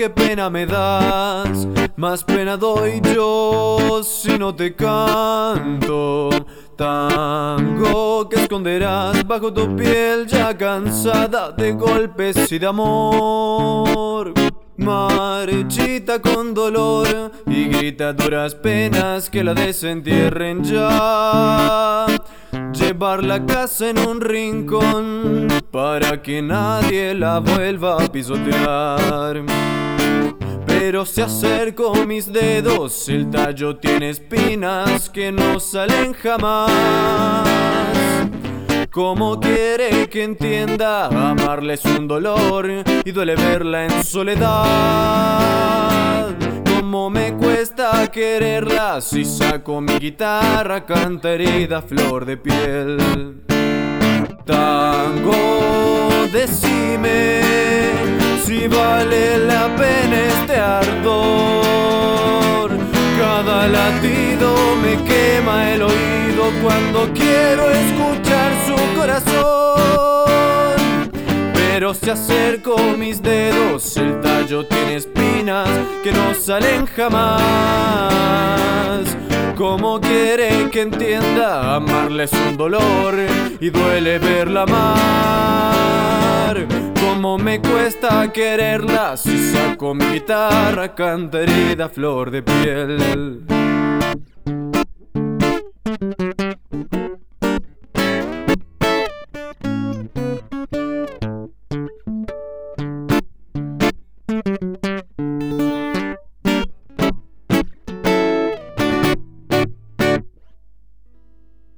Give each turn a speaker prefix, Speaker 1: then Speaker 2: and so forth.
Speaker 1: Qué pena me das. Más pena doy yo si no te canto. Tango que esconderás bajo tu piel ya cansada de golpes y de amor. Marchita con dolor y grita duras penas que la desentierren ya. Llevar la casa en un rincón para que nadie la vuelva a pisotear. Pero se acerco mis dedos, el tallo tiene espinas que no salen jamás. ¿Cómo quiere que entienda? Amarla es un dolor y duele verla en soledad. ¿Cómo me cuesta quererla si saco mi guitarra, canta herida, flor de piel? Tango, decime si vale la pena este ardor. Cada latido me quema el cuando quiero escuchar su corazón. Pero si acerco mis dedos, el tallo tiene espinas que no salen jamás. ¿Cómo quiere que entienda? Amarla es un dolor y duele verla amar. ¿Cómo me cuesta quererla si saco mi guitarra, canta herida, flor de piel?